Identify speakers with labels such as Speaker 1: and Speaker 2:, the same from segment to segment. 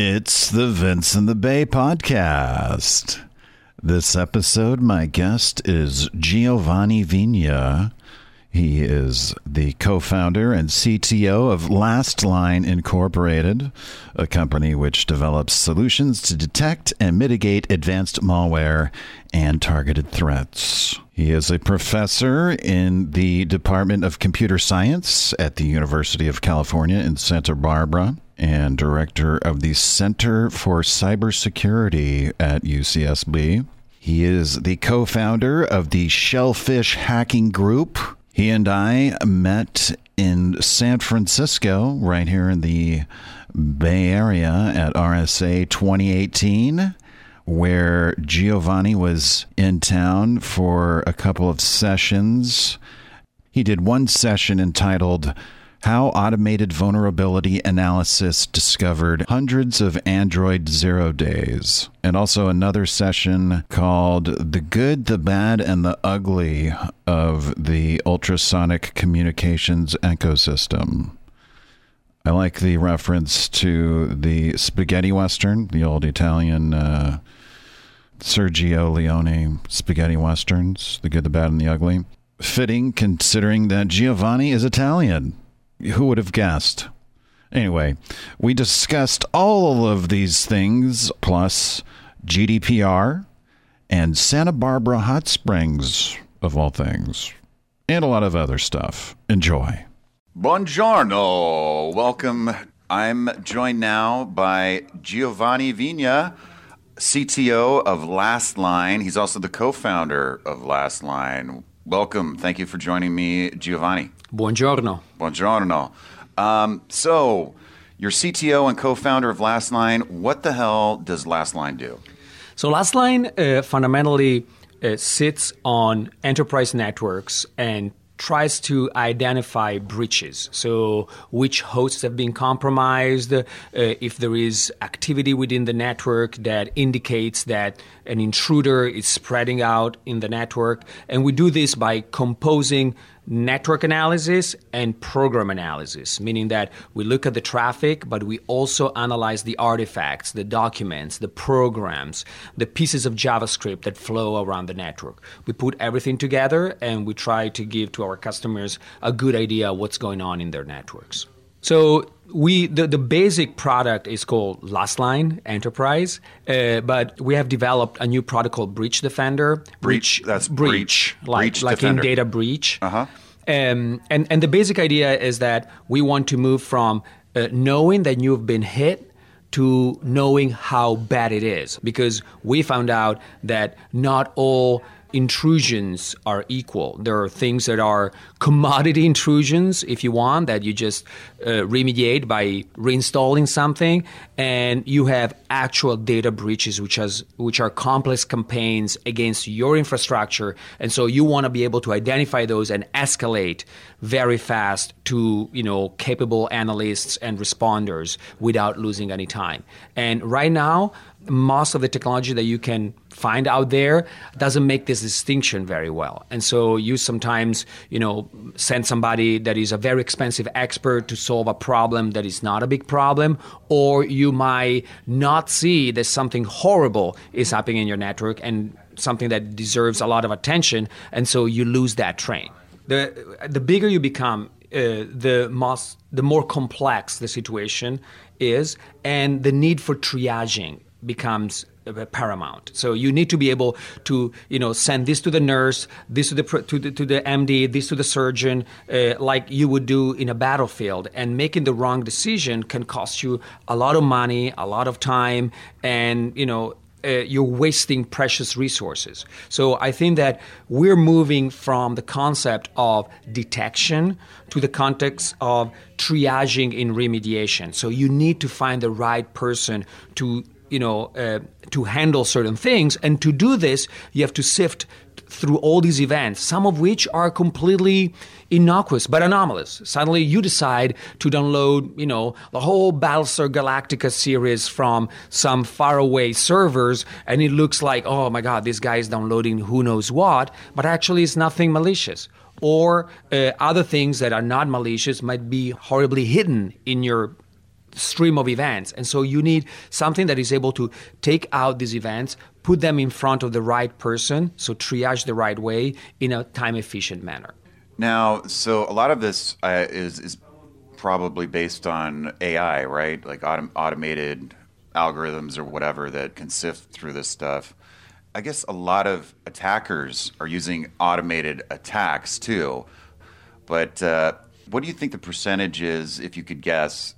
Speaker 1: It's the Vince in the Bay podcast. This episode, my guest is Giovanni Vigna. He is the co founder and CTO of Lastline Incorporated, a company which develops solutions to detect and mitigate advanced malware and targeted threats. He is a professor in the Department of Computer Science at the University of California in Santa Barbara and director of the Center for Cybersecurity at UCSB. He is the co founder of the Shellphish Hacking Group. He and I met in San Francisco, right here in the Bay Area at RSA 2018, where Giovanni was in town for a couple of sessions. He did one session entitled how automated vulnerability analysis discovered hundreds of Android zero days. And also another session called The Good, the Bad, and the Ugly of the Ultrasonic Communications Ecosystem. I like the reference to the spaghetti western, the old Italian uh, Sergio Leone spaghetti westerns, The Good, the Bad, and the Ugly. Fitting considering that Giovanni is Italian. Who would have guessed? Anyway, we discussed all of these things plus GDPR and Santa Barbara Hot Springs, of all things, and a lot of other stuff. Enjoy. Buongiorno. Welcome. I'm joined now by Giovanni Vigna, CTO of Lastline. He's also the co founder of Lastline. Welcome. Thank you for joining me, Giovanni.
Speaker 2: Buongiorno.
Speaker 1: Buongiorno. Um, so, you're CTO and co-founder of Lastline. What the hell does Lastline do?
Speaker 2: So Lastline uh, fundamentally uh, sits on enterprise networks and tries to identify breaches. So, which hosts have been compromised, uh, if there is activity within the network that indicates that an intruder is spreading out in the network. And we do this by composing network analysis and program analysis, meaning that we look at the traffic, but we also analyze the artifacts, the documents, the programs, the pieces of JavaScript that flow around the network. We put everything together and we try to give to our customers a good idea of what's going on in their networks. So we the, the basic product is called Lastline Enterprise, uh, but we have developed a new product called Breach Defender.
Speaker 1: Breach, breach that's breach, breach
Speaker 2: like
Speaker 1: breach
Speaker 2: like in data breach.
Speaker 1: Uh huh.
Speaker 2: Um, and and the basic idea is that we want to move from uh, knowing that you've been hit to knowing how bad it is, because we found out that not all intrusions are equal. There are things that are commodity intrusions, if you want, that you just uh, remediate by reinstalling something, and you have actual data breaches, which has which are complex campaigns against your infrastructure, and so you want to be able to identify those and escalate very fast to you know capable analysts and responders without losing any time. And right now, most of the technology that you can find out there doesn't make this distinction very well. And so you sometimes, you know, send somebody that is a very expensive expert to solve a problem that is not a big problem, or you might not see that something horrible is happening in your network and something that deserves a lot of attention, and so you lose that train. The the bigger you become, uh, the most the more complex the situation is, and the need for triaging becomes paramount. So you need to be able to, you know, send this to the nurse, this to the to the, to the MD, this to the surgeon, uh, like you would do in a battlefield. And making the wrong decision can cost you a lot of money, a lot of time, and you know. Uh, you're wasting precious resources. So I think that we're moving from the concept of detection to the context of triaging in remediation. So you need to find the right person to you know, uh, to handle certain things. And to do this, you have to sift through all these events, some of which are completely innocuous but anomalous. Suddenly, you decide to download, you know, the whole Battlestar Galactica series from some faraway servers, and it looks like, oh my God, this guy is downloading who knows what, but actually, it's nothing malicious. Or uh, other things that are not malicious might be horribly hidden in your stream of events. And so you need something that is able to take out these events, put them in front of the right person, so triage the right way in a time efficient manner.
Speaker 1: Now, so a lot of this uh, is is probably based on AI, right? Like autom- automated algorithms or whatever that can sift through this stuff. I guess a lot of attackers are using automated attacks too. But uh, what do you think the percentage is, if you could guess,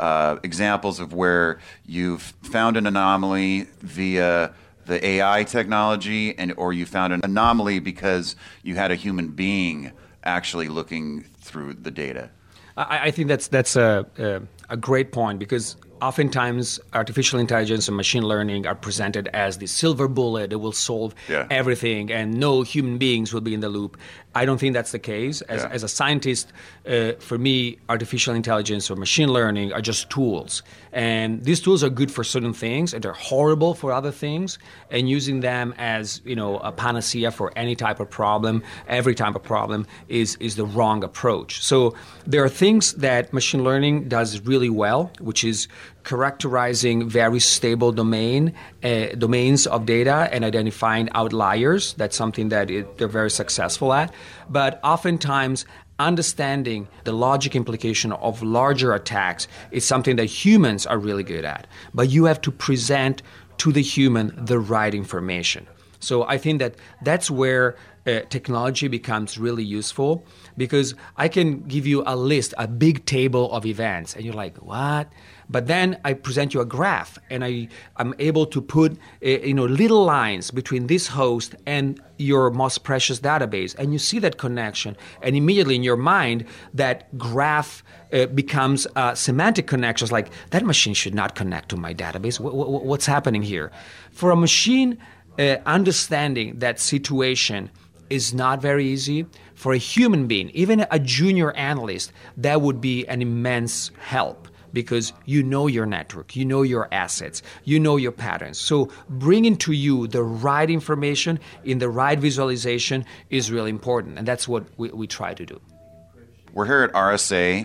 Speaker 1: uh, examples of where you've found an anomaly via the AI technology, and or you found an anomaly because you had a human being actually looking through the data?
Speaker 2: I, I think that's that's a, a, a great point because oftentimes artificial intelligence and machine learning are presented as the silver bullet that will solve
Speaker 1: yeah.
Speaker 2: everything and no human beings will be in the loop. I don't think that's the case. As,
Speaker 1: Yeah.
Speaker 2: as a scientist, uh, for me, artificial intelligence or machine learning are just tools. And these tools are good for certain things and they're horrible for other things. And using them as, you know, a panacea for any type of problem, every type of problem is, is the wrong approach. So there are things that machine learning does really well, which is characterizing very stable domain uh, domains of data and identifying outliers. That's something that it, they're very successful at. But oftentimes, understanding the logic implication of larger attacks is something that humans are really good at. But you have to present to the human the right information. So I think that that's where uh, technology becomes really useful because I can give you a list, a big table of events, and you're like, what? But then I present you a graph, and I am able to put uh, you know little lines between this host and your most precious database, and you see that connection, and immediately in your mind that graph uh, becomes semantic connections. Like that machine should not connect to my database. Wh- wh- what's happening here? For a machine, uh, understanding that situation is not very easy. For a human being, even a junior analyst, that would be an immense help because you know your network, you know your assets, you know your patterns. So bringing to you the right information in the right visualization is really important, and that's what we, we try to do.
Speaker 1: We're here at RSA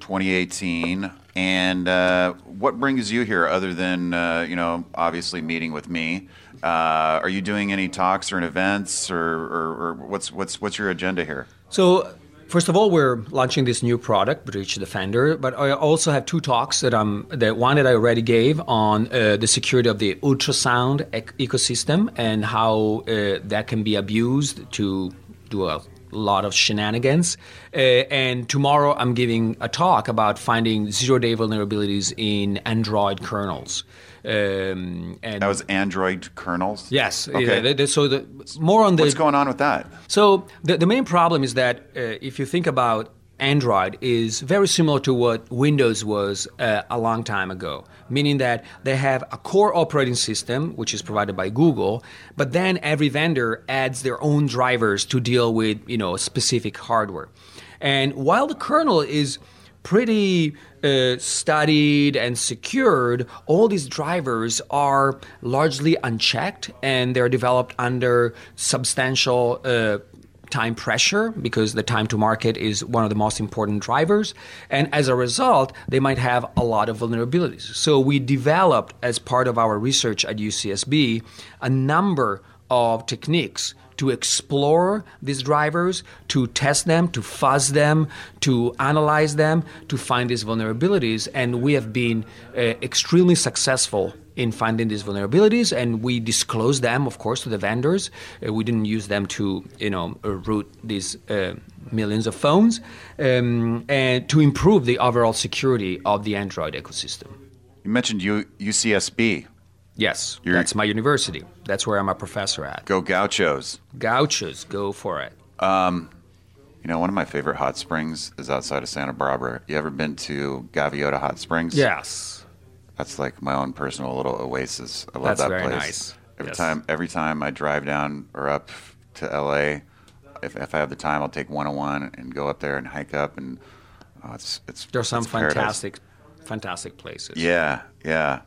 Speaker 1: 2018, and uh, what brings you here other than uh, you know obviously meeting with me? Uh, are you doing any talks or events, or, or, or what's what's what's your agenda here?
Speaker 2: So, first of all, we're launching this new product, Breach Defender. But I also have two talks that I'm the one that I already gave on uh, the security of the ultrasound ec- ecosystem and how uh, that can be abused to do a lot of shenanigans. Uh, and tomorrow, I'm giving a talk about finding zero-day vulnerabilities in Android kernels. Um, and
Speaker 1: That was Android kernels.
Speaker 2: yes,
Speaker 1: Okay.
Speaker 2: yeah, the- the- so the, more on the
Speaker 1: What's going on with that?
Speaker 2: so the, the main problem is that uh, if you think about Android is very similar to what Windows was uh, a long time ago, meaning that they have a core operating system which is provided by Google, but then every vendor adds their own drivers to deal with you know specific hardware. And while the kernel is pretty uh, studied and secured, all these drivers are largely unchecked and they're developed under substantial uh, time pressure because the time to market is one of the most important drivers. And as a result, they might have a lot of vulnerabilities. So we developed, as part of our research at UCSB, a number of techniques to explore these drivers, to test them, to fuzz them, to analyze them, to find these vulnerabilities. And we have been uh, extremely successful in finding these vulnerabilities, and we disclose them, of course, to the vendors. Uh, we didn't use them to, you know, uh, root these uh, millions of phones, um, and to improve the overall security of the Android ecosystem.
Speaker 1: You mentioned U- UCSB.
Speaker 2: Yes,
Speaker 1: You're-
Speaker 2: that's my university. That's where I'm a professor at.
Speaker 1: Go Gauchos.
Speaker 2: Gauchos, go for it.
Speaker 1: Um, you know, one of my favorite hot springs is outside of Santa Barbara. You ever been to Gaviota Hot Springs?
Speaker 2: Yes.
Speaker 1: That's like my own personal little oasis. I love
Speaker 2: That's
Speaker 1: that
Speaker 2: very
Speaker 1: place.
Speaker 2: nice.
Speaker 1: Every
Speaker 2: Yes.
Speaker 1: time, every time I drive down or up to LA, if, if I have the time, I'll take 101 and go up there and hike up. And oh, it's it's
Speaker 2: There's some
Speaker 1: it's paradise.
Speaker 2: fantastic, fantastic places.
Speaker 1: Yeah, yeah.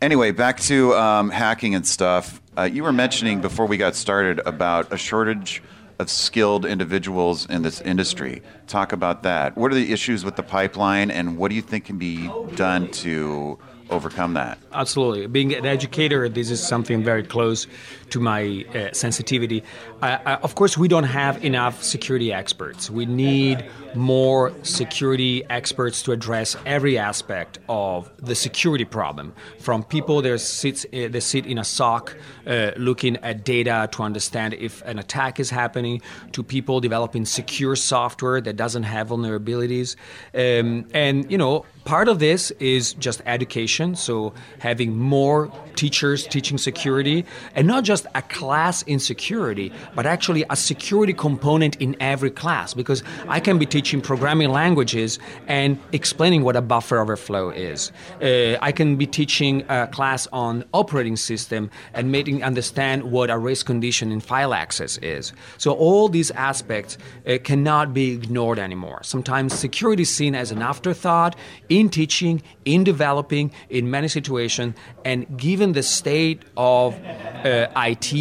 Speaker 1: Anyway, back to um, hacking and stuff. Uh, you were mentioning before we got started about a shortage of skilled individuals in this industry. Talk about that. What are the issues with the pipeline, and what do you think can be done to overcome that?
Speaker 2: Absolutely. Being an educator, this is something very close to my uh, sensitivity. Of course, we don't have enough security experts. We need more security experts to address every aspect of the security problem. From people that sit, uh, that sit in a SOC uh, looking at data to understand if an attack is happening, to people developing secure software that doesn't have vulnerabilities. Um, and, you know, part of this is just education, so having more teachers teaching security, and not just a class in security, but actually a security component in every class. Because I can be teaching programming languages and explaining what a buffer overflow is. Uh, I can be teaching a class on operating system and making understand what a race condition in file access is. So all these aspects uh, cannot be ignored anymore. Sometimes security is seen as an afterthought in teaching, in developing, in many situations, and given the state of uh, IT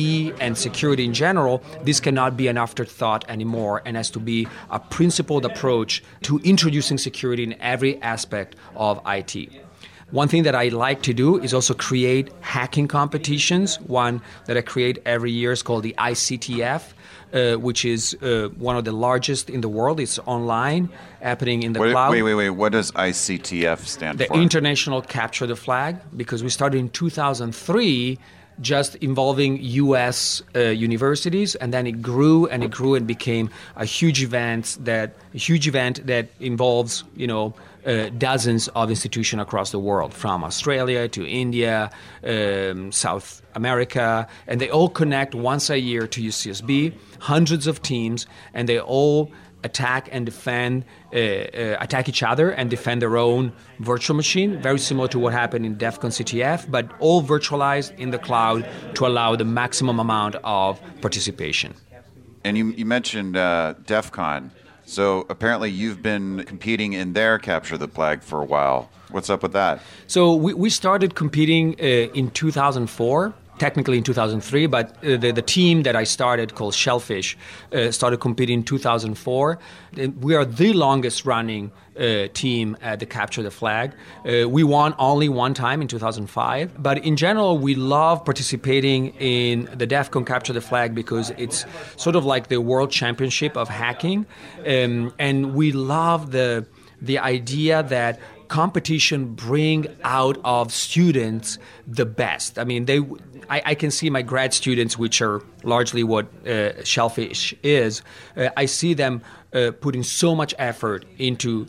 Speaker 2: and security in general, this cannot be an afterthought anymore and has to be a principled approach to introducing security in every aspect of IT. One thing that I like to do is also create hacking competitions. One that I create every year is called the ICTF, uh, which is uh, one of the largest in the world. It's online, happening in the
Speaker 1: wait,
Speaker 2: cloud.
Speaker 1: Wait, wait, wait. What does ICTF stand
Speaker 2: the
Speaker 1: for?
Speaker 2: The International Capture the Flag, because we started in 2003 just involving U.S. Uh, universities, and then it grew and it grew and became a huge event that huge event that involves you know uh, dozens of institutions across the world, from Australia to India, um, South America, and they all connect once a year to UCSB. Hundreds of teams, and they all attack and defend, uh, uh, attack each other and defend their own virtual machine, very similar to what happened in DEF CON CTF, but all virtualized in the cloud to allow the maximum amount of participation.
Speaker 1: And you, you mentioned uh, DEF CON. So apparently you've been competing in their Capture the Flag for a while. What's up with that?
Speaker 2: So we, we started competing uh, in 2004 technically in 2003, but uh, the, the team that I started called Shellphish uh, started competing in 2004. We are the longest running uh, team at the Capture the Flag. Uh, we won only one time in 2005, but in general, we love participating in the DEF CON Capture the Flag because it's sort of like the world championship of hacking, um, and we love the the idea that competition bring out of students the best. I mean, they. I, I can see my grad students, which are largely what uh, Shellphish is. Uh, I see them uh, putting so much effort into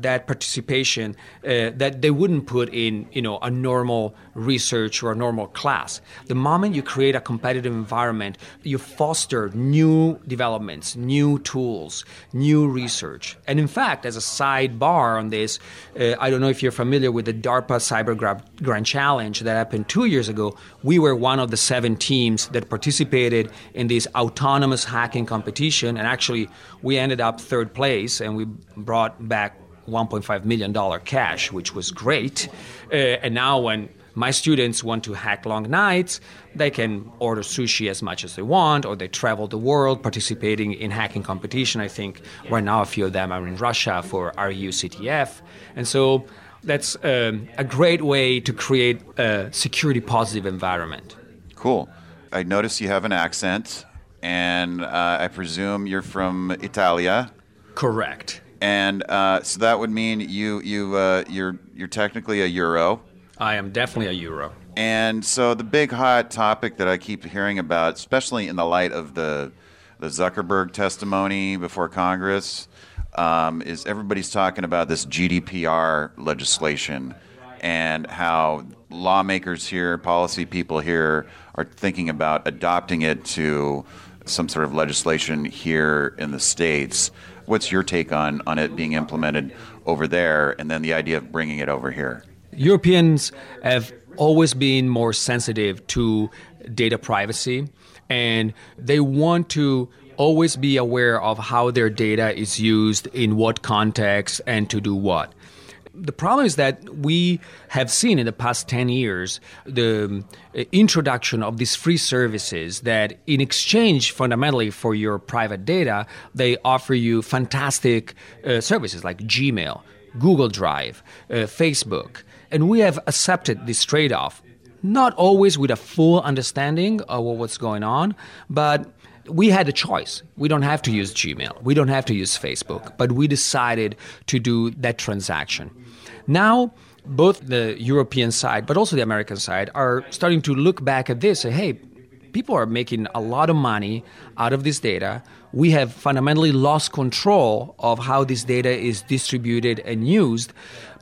Speaker 2: that participation uh, that they wouldn't put in, you know, a normal research or a normal class. The moment you create a competitive environment, you foster new developments, new tools, new research. And in fact, as a sidebar on this, uh, I don't know if you're familiar with the DARPA Cyber Grand Challenge that happened two years ago. We were one of the seven teams that participated in this autonomous hacking competition, and actually, we ended up third place, and we brought back 1.5 million dollar cash, which was great. Uh, and now when my students want to hack long nights, they can order sushi as much as they want, or they travel the world participating in hacking competition. I think right now a few of them are in Russia for RUCTF. And so that's um, a great way to create a security positive environment.
Speaker 1: Cool. I notice you have an accent, and uh, I presume you're from Italia.
Speaker 2: Correct.
Speaker 1: And uh, so that would mean you you uh, you're you're technically a Euro.
Speaker 2: I am definitely a Euro.
Speaker 1: And so the big hot topic that I keep hearing about, especially in the light of the the Zuckerberg testimony before Congress, um, is everybody's talking about this GDPR legislation and how lawmakers here, policy people here, are thinking about adopting it to some sort of legislation here in the states. What's your take on, on it being implemented over there and then the idea of bringing it over here?
Speaker 2: Europeans have always been more sensitive to data privacy and they want to always be aware of how their data is used in what context and to do what the problem is that we have seen in the past 10 years the um, introduction of these free services that, in exchange fundamentally for your private data, they offer you fantastic uh, services like Gmail, Google Drive, uh, Facebook. And we have accepted this trade off, not always with a full understanding of what's going on, but we had a choice. We don't have to use Gmail. We don't have to use Facebook, but we decided to do that transaction. Now, both the European side, but also the American side, are starting to look back at this and say, hey, people are making a lot of money out of this data. We have fundamentally lost control of how this data is distributed and used.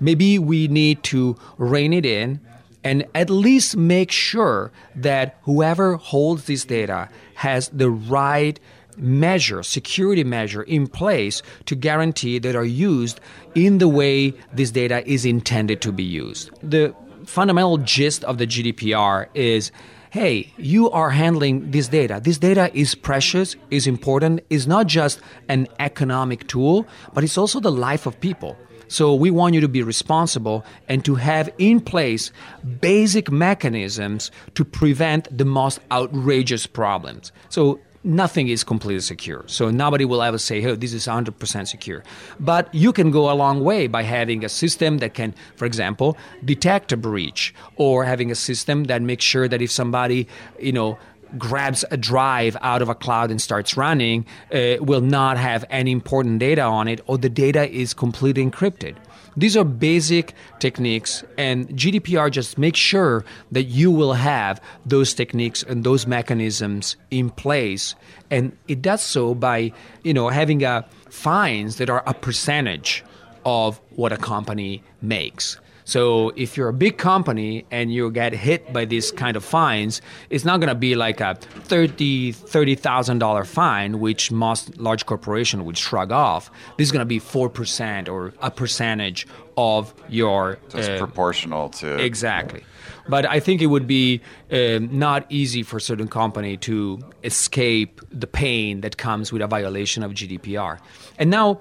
Speaker 2: Maybe we need to rein it in and at least make sure that whoever holds this data has the right measure, security measure in place to guarantee that are used in the way this data is intended to be used. The fundamental gist of the GDPR is hey, you are handling this data. This data is precious, is important, is not just an economic tool, but it's also the life of people. So we want you to be responsible and to have in place basic mechanisms to prevent the most outrageous problems. So nothing is completely secure. So nobody will ever say, oh, this is 100% secure. But you can go a long way by having a system that can, for example, detect a breach or having a system that makes sure that if somebody, you know, grabs a drive out of a cloud and starts running uh, will not have any important data on it or the data is completely encrypted. These are basic techniques, and GDPR just makes sure that you will have those techniques and those mechanisms in place. And it does so by, you know, having a fines that are a percentage of what a company makes. So if you're a big company and you get hit by these kind of fines, it's not going to be like a thirty thirty thousand dollar fine, which most large corporation would shrug off. This is going to be four percent or a percentage of your.
Speaker 1: So it's uh, proportional to
Speaker 2: exactly. But I think it would be uh, not easy for certain company to escape the pain that comes with a violation of GDPR. And now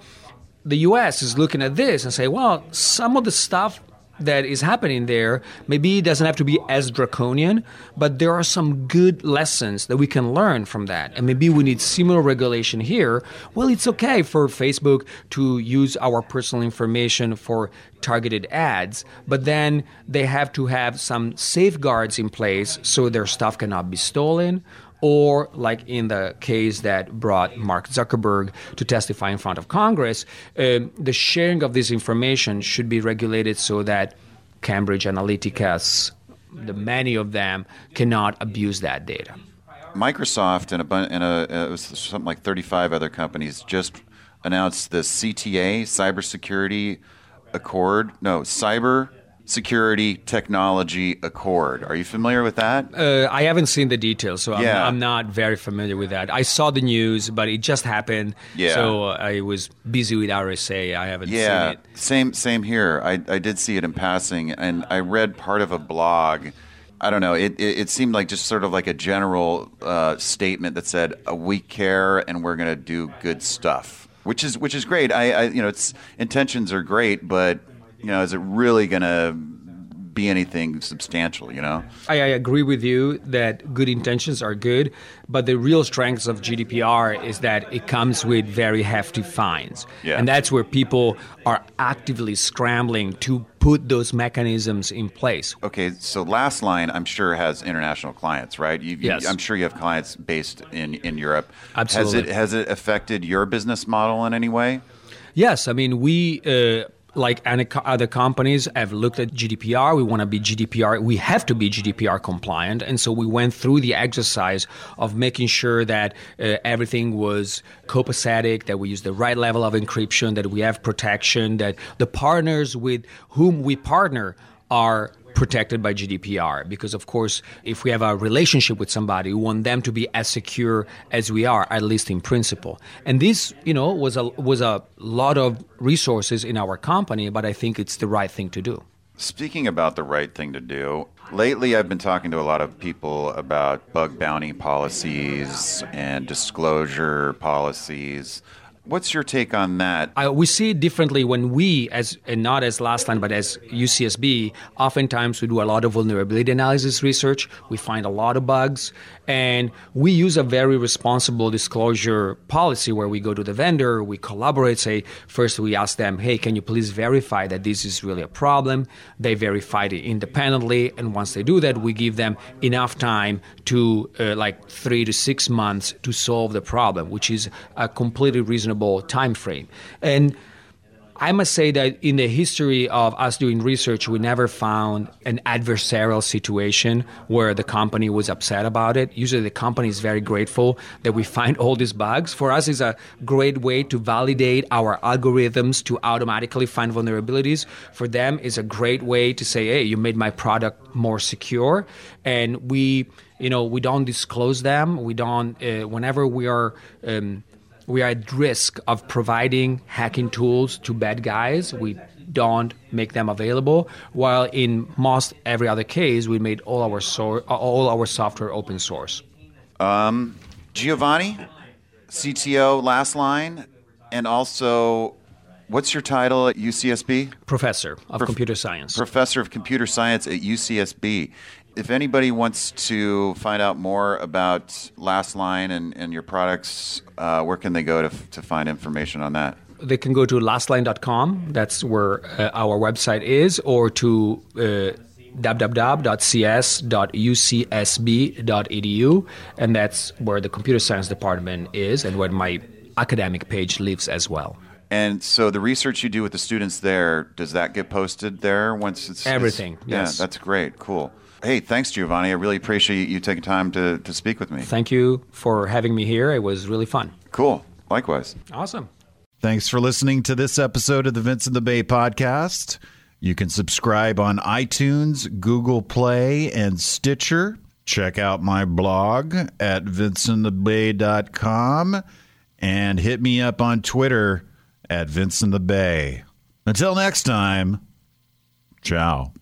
Speaker 2: the US is looking at this and say, well, some of the stuff that is happening there maybe it doesn't have to be as draconian, but there are some good lessons that we can learn from that. And maybe we need similar regulation here. Well, it's okay for Facebook to use our personal information for targeted ads, but then they have to have some safeguards in place so their stuff cannot be stolen or like in the case that brought Mark Zuckerberg to testify in front of Congress, uh, the sharing of this information should be regulated so that Cambridge Analytica's, the many of them, cannot abuse that data.
Speaker 1: Microsoft and a, and a it was something like 35 other companies just announced the CTA, Cybersecurity Accord. No, Cyber Security Technology Accord. Are you familiar with that?
Speaker 2: Uh, I haven't seen the details, so I'm, yeah. I'm, not very familiar with that. I saw the news, but it just happened. Yeah. So I was busy with RSA. I haven't
Speaker 1: yeah.
Speaker 2: seen it.
Speaker 1: Same, same here. I, I did see it in passing, and I read part of a blog. I don't know. It, it, it seemed like just sort of like a general uh, statement that said, uh, "We care and we're going to do good stuff," which is which is great. I, I you know, its intentions are great, but you know, is it really going to be anything substantial, you know?
Speaker 2: I, I, agree with you that good intentions are good, but the real strengths of GDPR is that it comes with very hefty fines. Yeah. And that's where people are actively scrambling to put those mechanisms in place.
Speaker 1: Okay, so Lastline, I'm sure, has international clients, right? You,
Speaker 2: yes.
Speaker 1: I'm sure you have clients based in, in Europe.
Speaker 2: Absolutely.
Speaker 1: Has it, has it affected your business model in any way?
Speaker 2: Yes, I mean, we. Uh, like any other companies have looked at GDPR. We want to be GDPR. We have to be GDPR compliant. And so we went through the exercise of making sure that uh, everything was copacetic, that we use the right level of encryption, that we have protection, that the partners with whom we partner are protected by GDPR because, of course, if we have a relationship with somebody, we want them to be as secure as we are, at least in principle. And this, you know, was a was a lot of resources in our company, but I think it's the right thing to do.
Speaker 1: Speaking about the right thing to do, lately I've been talking to a lot of people about bug bounty policies and disclosure policies what's your take on that?
Speaker 2: I, we see it differently when we, as and not as Lastline, but as UCSB, oftentimes we do a lot of vulnerability analysis research. We find a lot of bugs, and we use a very responsible disclosure policy where we go to the vendor, we collaborate. Say first, we ask them, "Hey, can you please verify that this is really a problem?" They verify it independently, and once they do that, we give them enough time to uh, like three to six months to solve the problem, which is a completely reasonable time frame. And I must say that in the history of us doing research, we never found an adversarial situation where the company was upset about it. Usually, the company is very grateful that we find all these bugs. For us, it's a great way to validate our algorithms to automatically find vulnerabilities. For them, it's a great way to say, "Hey, you made my product more secure," and we, you know, we don't disclose them. We don't. Uh, whenever we are um, we are at risk of providing hacking tools to bad guys. We don't make them available. While in most every other case, we made all our so- all our software open source.
Speaker 1: Um, Giovanni, CTO, Lastline, and also, what's your title at UCSB?
Speaker 2: Professor of computer science.
Speaker 1: Professor of computer science at UCSB. If anybody wants to find out more about Lastline and, and your products, uh, where can they go to, to find information on that?
Speaker 2: they can go to lastline.com. That's where uh, our website is, or to uh, www.cs.ucsb.edu, and that's where the computer science department is, and where my academic page lives as well.
Speaker 1: And so the research you do with the students there, does that get posted there once it's
Speaker 2: Everything,
Speaker 1: it's-
Speaker 2: yes.
Speaker 1: Yeah, that's great. Cool. Hey, thanks, Giovanni. I really appreciate you taking time to, to speak with me.
Speaker 2: Thank you for having me here. It was really fun.
Speaker 1: Cool. Likewise.
Speaker 2: Awesome.
Speaker 1: Thanks for listening to this episode of the Vince in the Bay podcast. You can subscribe on iTunes, Google Play, and Stitcher. Check out my blog at vinceinthebay.com and hit me up on Twitter at Vince in the Bay. Until next time, ciao.